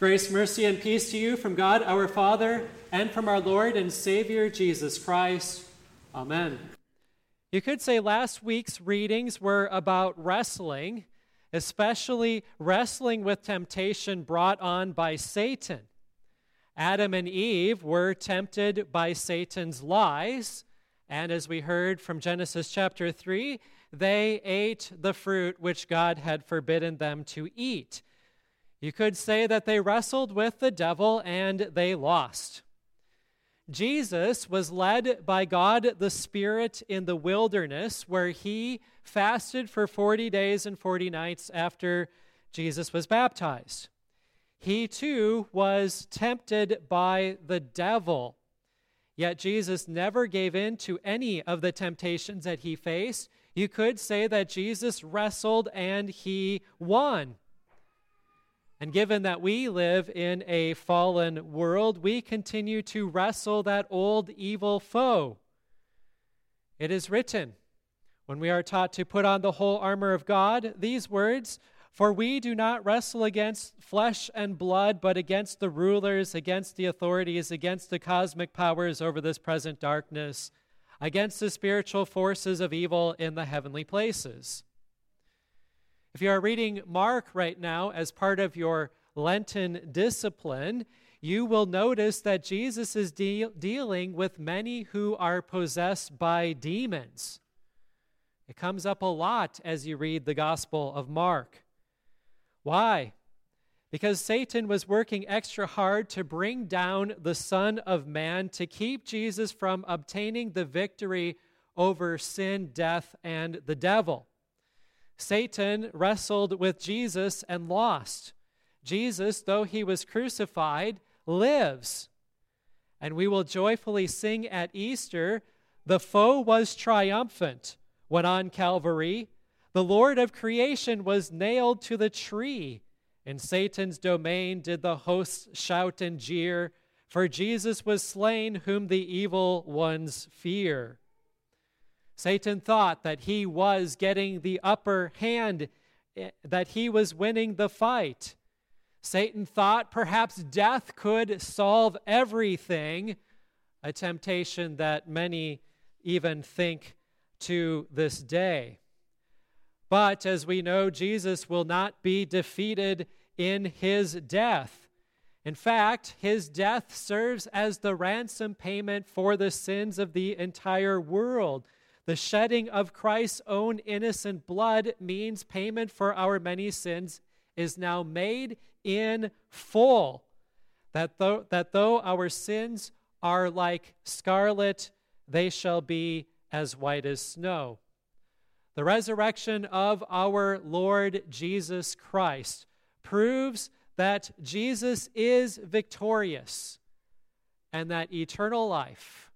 Grace, mercy, and peace to you from God our Father and from our Lord and Savior Jesus Christ. Amen. You could say last week's readings were about wrestling, especially wrestling with temptation brought on by Satan. Adam and Eve were tempted by Satan's lies, and as we heard from Genesis chapter 3, they ate the fruit which God had forbidden them to eat. You could say that they wrestled with the devil and they lost. Jesus was led by God the Spirit in the wilderness, where he fasted for 40 days and 40 nights after Jesus was baptized. He too was tempted by the devil. Yet Jesus never gave in to any of the temptations that he faced. You could say that Jesus wrestled and he won. And given that we live in a fallen world, we continue to wrestle that old evil foe. It is written, when we are taught to put on the whole armor of God, these words For we do not wrestle against flesh and blood, but against the rulers, against the authorities, against the cosmic powers over this present darkness, against the spiritual forces of evil in the heavenly places. If you are reading Mark right now as part of your Lenten discipline, you will notice that Jesus is de- dealing with many who are possessed by demons. It comes up a lot as you read the Gospel of Mark. Why? Because Satan was working extra hard to bring down the Son of Man to keep Jesus from obtaining the victory over sin, death, and the devil. Satan wrestled with Jesus and lost. Jesus, though he was crucified, lives. And we will joyfully sing at Easter the foe was triumphant when on Calvary. The Lord of creation was nailed to the tree. In Satan's domain did the hosts shout and jeer, for Jesus was slain, whom the evil ones fear. Satan thought that he was getting the upper hand, eh, that he was winning the fight. Satan thought perhaps death could solve everything, a temptation that many even think to this day. But as we know, Jesus will not be defeated in his death. In fact, his death serves as the ransom payment for the sins of the entire world. The shedding of Christ's own innocent blood means payment for our many sins is now made in full. That though, that though our sins are like scarlet, they shall be as white as snow. The resurrection of our Lord Jesus Christ proves that Jesus is victorious and that eternal life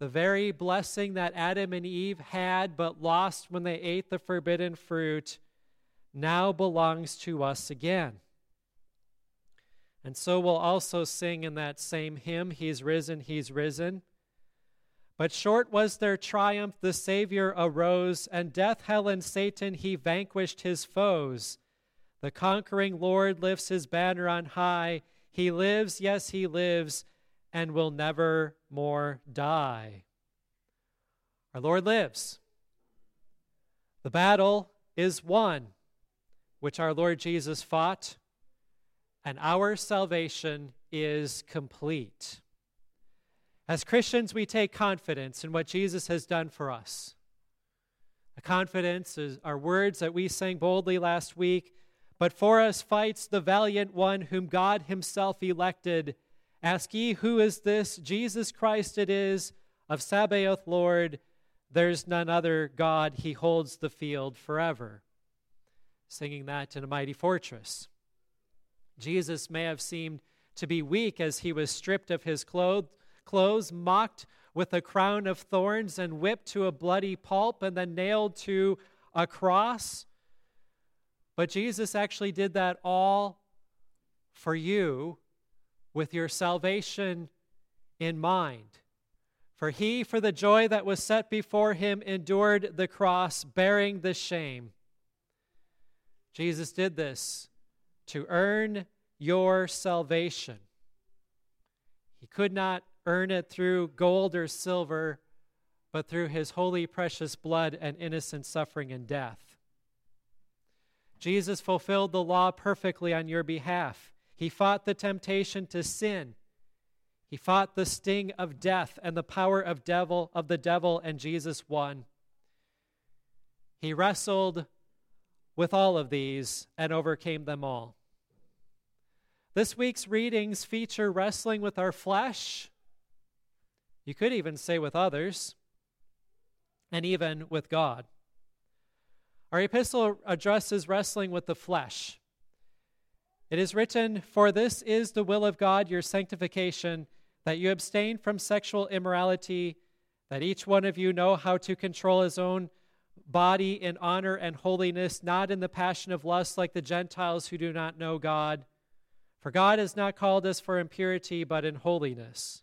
the very blessing that Adam and Eve had but lost when they ate the forbidden fruit, now belongs to us again. And so we'll also sing in that same hymn, He's risen, He's risen. But short was their triumph, the Savior arose, and death, hell, and Satan he vanquished his foes. The conquering Lord lifts his banner on high. He lives, yes, he lives, and will never more die. Our Lord lives. The battle is won, which our Lord Jesus fought, and our salvation is complete. As Christians, we take confidence in what Jesus has done for us. The confidence is our words that we sang boldly last week. But for us fights the valiant one whom God himself elected Ask ye, who is this? Jesus Christ it is, of Sabaoth Lord. There's none other God. He holds the field forever. Singing that in a mighty fortress. Jesus may have seemed to be weak as he was stripped of his clothes, mocked with a crown of thorns, and whipped to a bloody pulp, and then nailed to a cross. But Jesus actually did that all for you with your salvation in mind. For he, for the joy that was set before him, endured the cross, bearing the shame. Jesus did this to earn your salvation. He could not earn it through gold or silver, but through his holy, precious blood and innocent suffering and death. Jesus fulfilled the law perfectly on your behalf. He fought the temptation to sin. He fought the sting of death and the power of devil of the devil and Jesus won. He wrestled with all of these and overcame them all. This week's readings feature wrestling with our flesh. You could even say with others, and even with God. Our epistle addresses wrestling with the flesh. It is written, For this is the will of God, your sanctification, that you abstain from sexual immorality, that each one of you know how to control his own body in honor and holiness, not in the passion of lust like the Gentiles who do not know God. For God has not called us for impurity, but in holiness.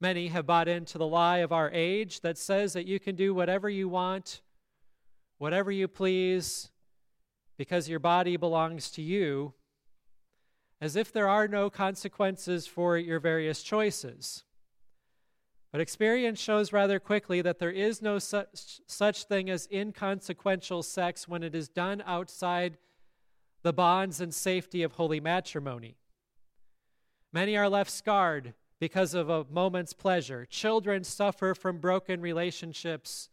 Many have bought into the lie of our age that says that you can do whatever you want, whatever you please, because your body belongs to you, as if there are no consequences for your various choices. But experience shows rather quickly that there is no such, such thing as inconsequential sex when it is done outside the bonds and safety of holy matrimony. Many are left scarred because of a moment's pleasure. Children suffer from broken relationships,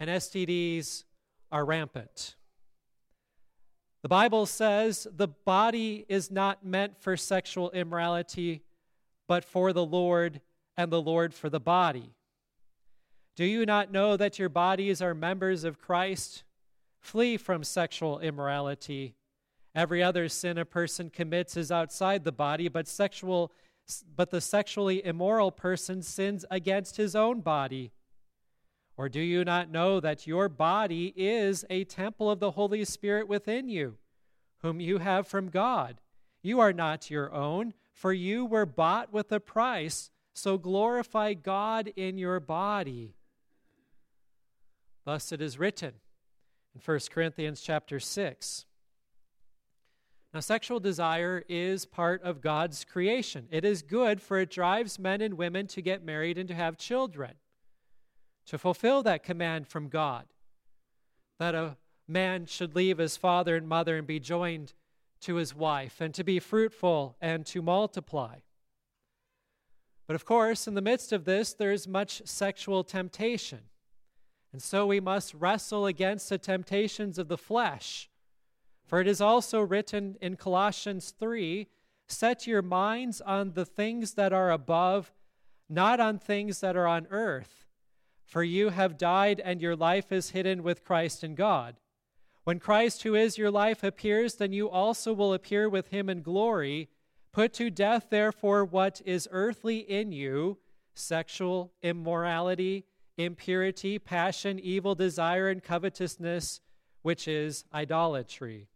and STDs are rampant. The Bible says the body is not meant for sexual immorality, but for the Lord and the Lord for the body. Do you not know that your bodies are members of Christ? Flee from sexual immorality. Every other sin a person commits is outside the body, but sexual but the sexually immoral person sins against his own body. Or do you not know that your body is a temple of the Holy Spirit within you, whom you have from God? You are not your own, for you were bought with a price. So glorify God in your body. Thus it is written in 1 Corinthians chapter 6. Now, sexual desire is part of God's creation. It is good, for it drives men and women to get married and to have children, to fulfill that command from God that a man should leave his father and mother and be joined to his wife, and to be fruitful and to multiply. But of course, in the midst of this, there is much sexual temptation. And so we must wrestle against the temptations of the flesh. For it is also written in Colossians 3 Set your minds on the things that are above, not on things that are on earth. For you have died, and your life is hidden with Christ in God. When Christ, who is your life, appears, then you also will appear with him in glory. Put to death, therefore, what is earthly in you sexual immorality, impurity, passion, evil desire, and covetousness, which is idolatry.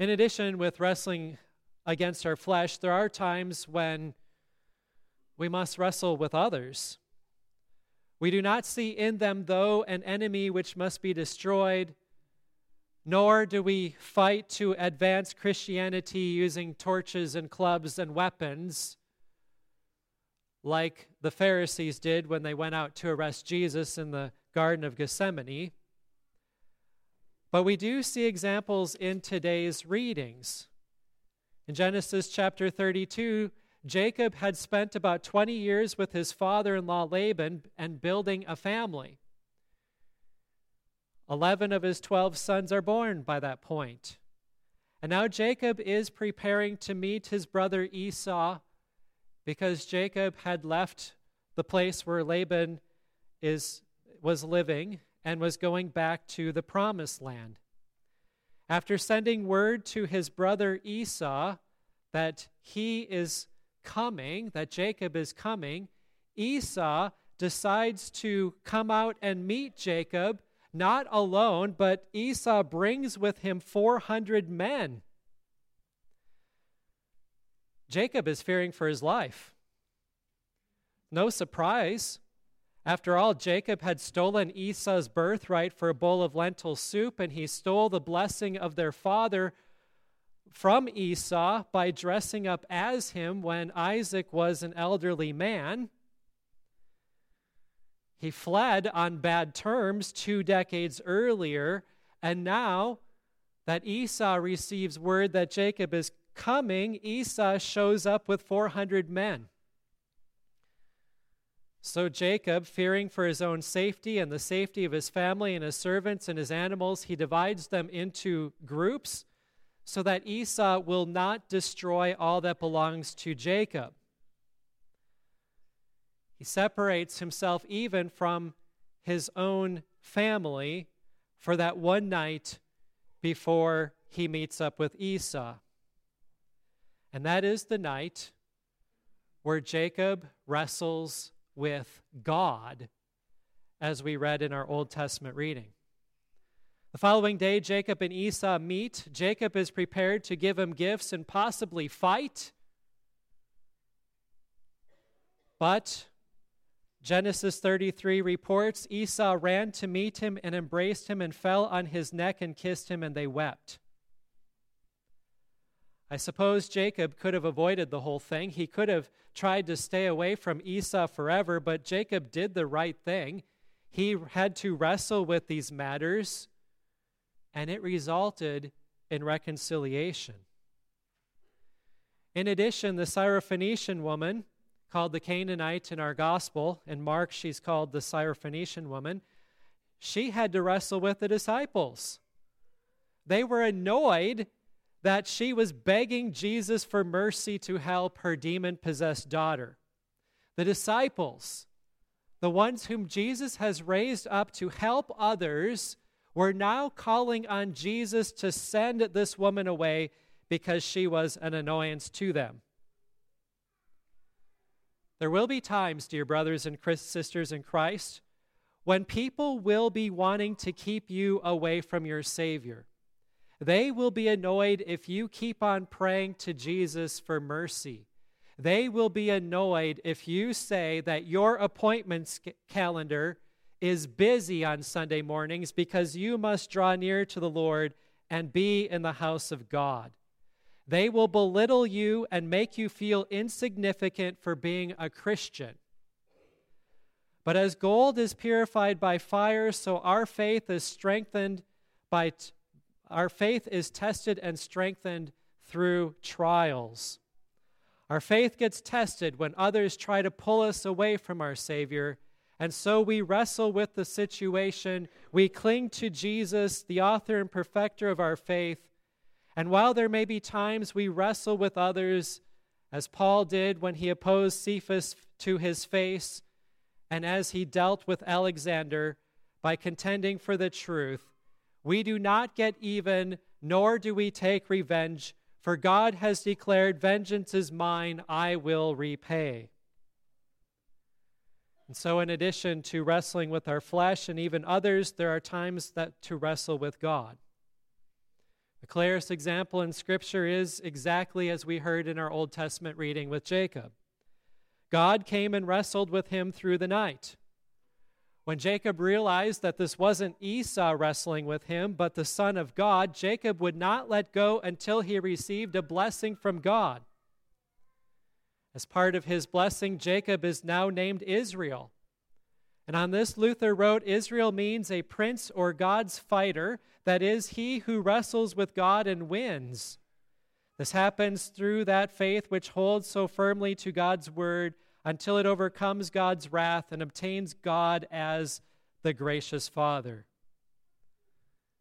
In addition, with wrestling against our flesh, there are times when we must wrestle with others. We do not see in them, though, an enemy which must be destroyed, nor do we fight to advance Christianity using torches and clubs and weapons like the Pharisees did when they went out to arrest Jesus in the Garden of Gethsemane. But we do see examples in today's readings. In Genesis chapter 32, Jacob had spent about 20 years with his father in law Laban and building a family. Eleven of his twelve sons are born by that point. And now Jacob is preparing to meet his brother Esau because Jacob had left the place where Laban is, was living and was going back to the promised land. After sending word to his brother Esau that he is coming, that Jacob is coming, Esau decides to come out and meet Jacob not alone, but Esau brings with him 400 men. Jacob is fearing for his life. No surprise. After all, Jacob had stolen Esau's birthright for a bowl of lentil soup, and he stole the blessing of their father from Esau by dressing up as him when Isaac was an elderly man. He fled on bad terms two decades earlier, and now that Esau receives word that Jacob is coming, Esau shows up with 400 men. So Jacob, fearing for his own safety and the safety of his family and his servants and his animals, he divides them into groups so that Esau will not destroy all that belongs to Jacob. He separates himself even from his own family for that one night before he meets up with Esau. And that is the night where Jacob wrestles with God, as we read in our Old Testament reading. The following day, Jacob and Esau meet. Jacob is prepared to give him gifts and possibly fight. But Genesis 33 reports Esau ran to meet him and embraced him and fell on his neck and kissed him, and they wept. I suppose Jacob could have avoided the whole thing. He could have tried to stay away from Esau forever, but Jacob did the right thing. He had to wrestle with these matters, and it resulted in reconciliation. In addition, the Syrophoenician woman, called the Canaanite in our gospel, in Mark, she's called the Syrophoenician woman, she had to wrestle with the disciples. They were annoyed that she was begging Jesus for mercy to help her demon possessed daughter. The disciples, the ones whom Jesus has raised up to help others, were now calling on Jesus to send this woman away because she was an annoyance to them. There will be times, dear brothers and sisters in Christ, when people will be wanting to keep you away from your Savior. They will be annoyed if you keep on praying to Jesus for mercy. They will be annoyed if you say that your appointments calendar is busy on Sunday mornings because you must draw near to the Lord and be in the house of God. They will belittle you and make you feel insignificant for being a Christian. But as gold is purified by fire, so our faith is strengthened by t- our faith is tested and strengthened through trials. Our faith gets tested when others try to pull us away from our Savior, and so we wrestle with the situation. We cling to Jesus, the author and perfecter of our faith. And while there may be times we wrestle with others, as Paul did when he opposed Cephas to his face, and as he dealt with Alexander by contending for the truth, we do not get even, nor do we take revenge, for God has declared, Vengeance is mine, I will repay. And so, in addition to wrestling with our flesh and even others, there are times that to wrestle with God. The clearest example in Scripture is exactly as we heard in our Old Testament reading with Jacob. God came and wrestled with him through the night. When Jacob realized that this wasn't Esau wrestling with him, but the Son of God, Jacob would not let go until he received a blessing from God. As part of his blessing, Jacob is now named Israel. And on this, Luther wrote Israel means a prince or God's fighter, that is, he who wrestles with God and wins. This happens through that faith which holds so firmly to God's word until it overcomes God's wrath and obtains God as the gracious Father.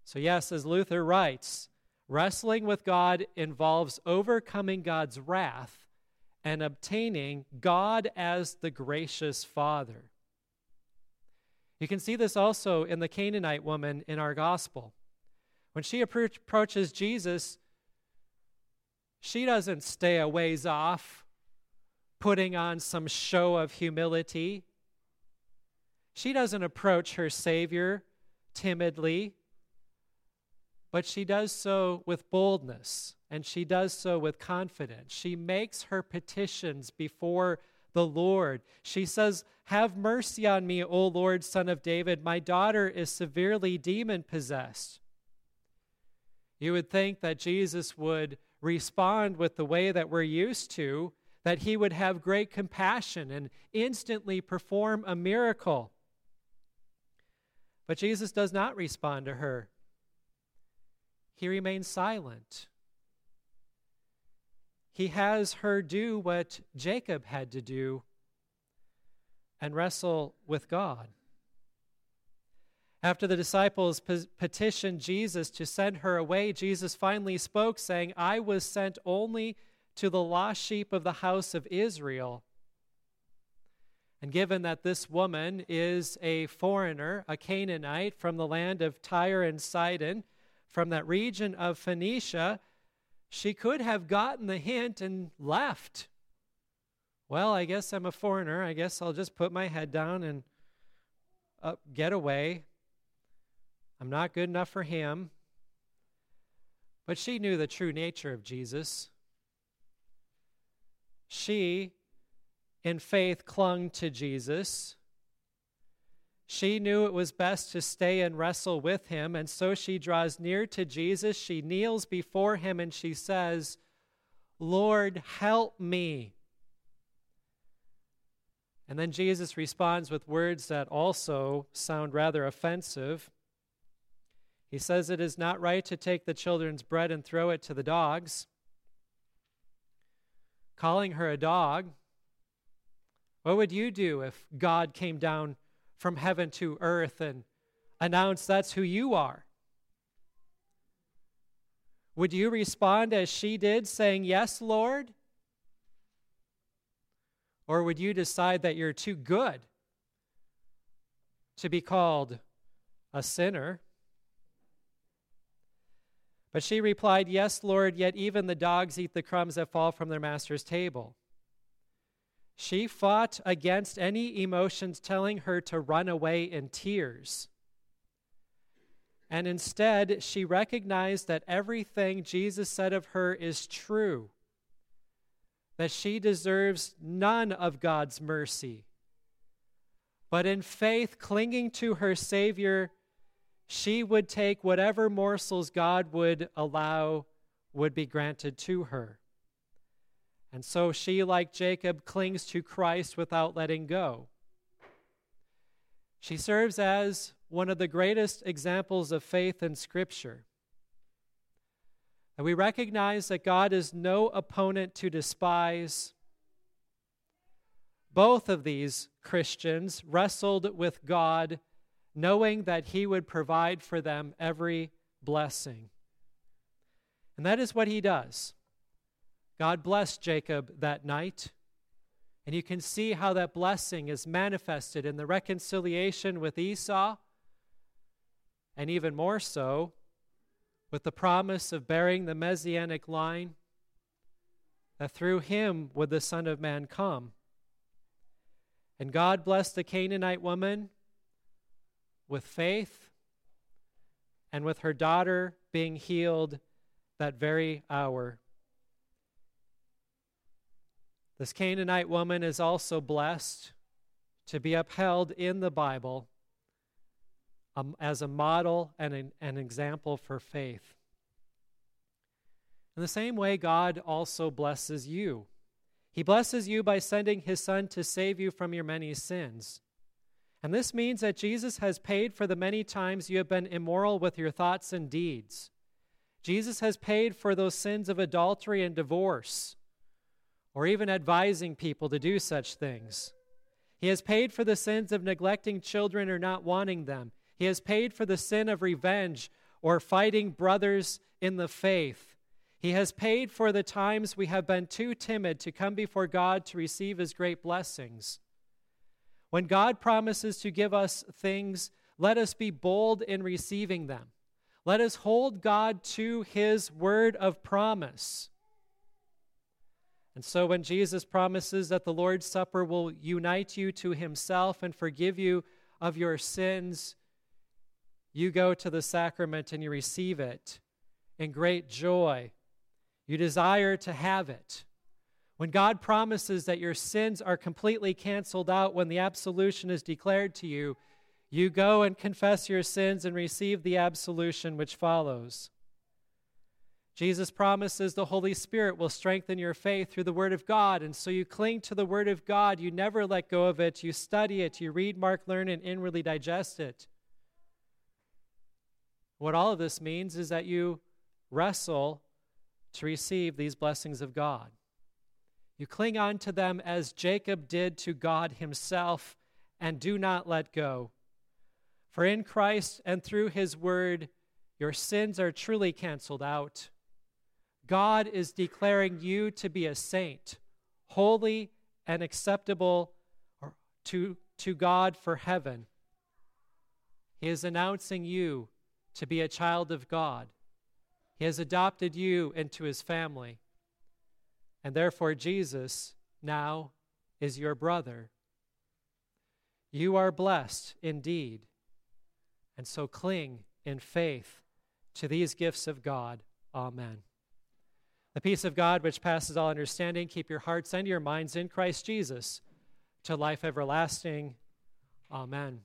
So, yes, as Luther writes, wrestling with God involves overcoming God's wrath and obtaining God as the gracious Father. You can see this also in the Canaanite woman in our gospel. When she approaches Jesus, she doesn't stay a ways off putting on some show of humility. She doesn't approach her Savior timidly, but she does so with boldness and she does so with confidence. She makes her petitions before the Lord. She says, Have mercy on me, O Lord, son of David. My daughter is severely demon possessed. You would think that Jesus would respond with the way that we're used to, that he would have great compassion and instantly perform a miracle. But Jesus does not respond to her. He remains silent. He has her do what Jacob had to do and wrestle with God. After the disciples petitioned Jesus to send her away, Jesus finally spoke, saying, I was sent only to the lost sheep of the house of Israel. And given that this woman is a foreigner, a Canaanite from the land of Tyre and Sidon, from that region of Phoenicia, she could have gotten the hint and left. Well, I guess I'm a foreigner. I guess I'll just put my head down and uh, get away. I'm not good enough for him. But she knew the true nature of Jesus. She, in faith, clung to Jesus. She knew it was best to stay and wrestle with him, and so she draws near to Jesus. She kneels before him and she says, Lord, help me. And then Jesus responds with words that also sound rather offensive. He says it is not right to take the children's bread and throw it to the dogs. Calling her a dog. What would you do if God came down from heaven to earth and announce that's who you are? Would you respond as she did, saying, Yes, Lord? Or would you decide that you're too good to be called a sinner? But she replied, Yes, Lord, yet even the dogs eat the crumbs that fall from their master's table. She fought against any emotions telling her to run away in tears. And instead, she recognized that everything Jesus said of her is true, that she deserves none of God's mercy. But in faith, clinging to her Savior, she would take whatever morsels God would allow would be granted to her. And so she, like Jacob, clings to Christ without letting go. She serves as one of the greatest examples of faith in Scripture. And we recognize that God is no opponent to despise. Both of these Christians wrestled with God knowing that He would provide for them every blessing. And that is what He does. God blessed Jacob that night. And you can see how that blessing is manifested in the reconciliation with Esau, and even more so with the promise of bearing the messianic line, that through him would the Son of Man come. And God blessed the Canaanite woman with faith and with her daughter being healed that very hour. This Canaanite woman is also blessed to be upheld in the Bible um, as a model and an, an example for faith. In the same way, God also blesses you. He blesses you by sending his Son to save you from your many sins. And this means that Jesus has paid for the many times you have been immoral with your thoughts and deeds. Jesus has paid for those sins of adultery and divorce, or even advising people to do such things. He has paid for the sins of neglecting children or not wanting them. He has paid for the sin of revenge or fighting brothers in the faith. He has paid for the times we have been too timid to come before God to receive His great blessings. When God promises to give us things, let us be bold in receiving them. Let us hold God to his word of promise. And so, when Jesus promises that the Lord's Supper will unite you to himself and forgive you of your sins, you go to the sacrament and you receive it in great joy. You desire to have it When God promises that your sins are completely canceled out when the absolution is declared to you, you go and confess your sins and receive the absolution which follows. Jesus promises the Holy Spirit will strengthen your faith through the Word of God. And so you cling to the Word of God. You never let go of it. You study it. You read, mark, learn, and inwardly digest it. What all of this means is that you wrestle to receive these blessings of God. You cling on to them as Jacob did to God himself and do not let go. For in Christ and through his word, your sins are truly canceled out. God is declaring you to be a saint, holy and acceptable to, to God for heaven. He is announcing you to be a child of God. He has adopted you into his family. And therefore, Jesus now is your brother. You are blessed indeed. And so cling in faith to these gifts of God. Amen. The peace of God, which passes all understanding, keep your hearts and your minds in Christ Jesus to life everlasting. Amen.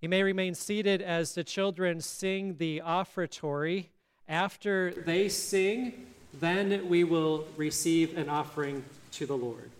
You may remain seated as the children sing the offertory. After they sing, then we will receive an offering to the Lord.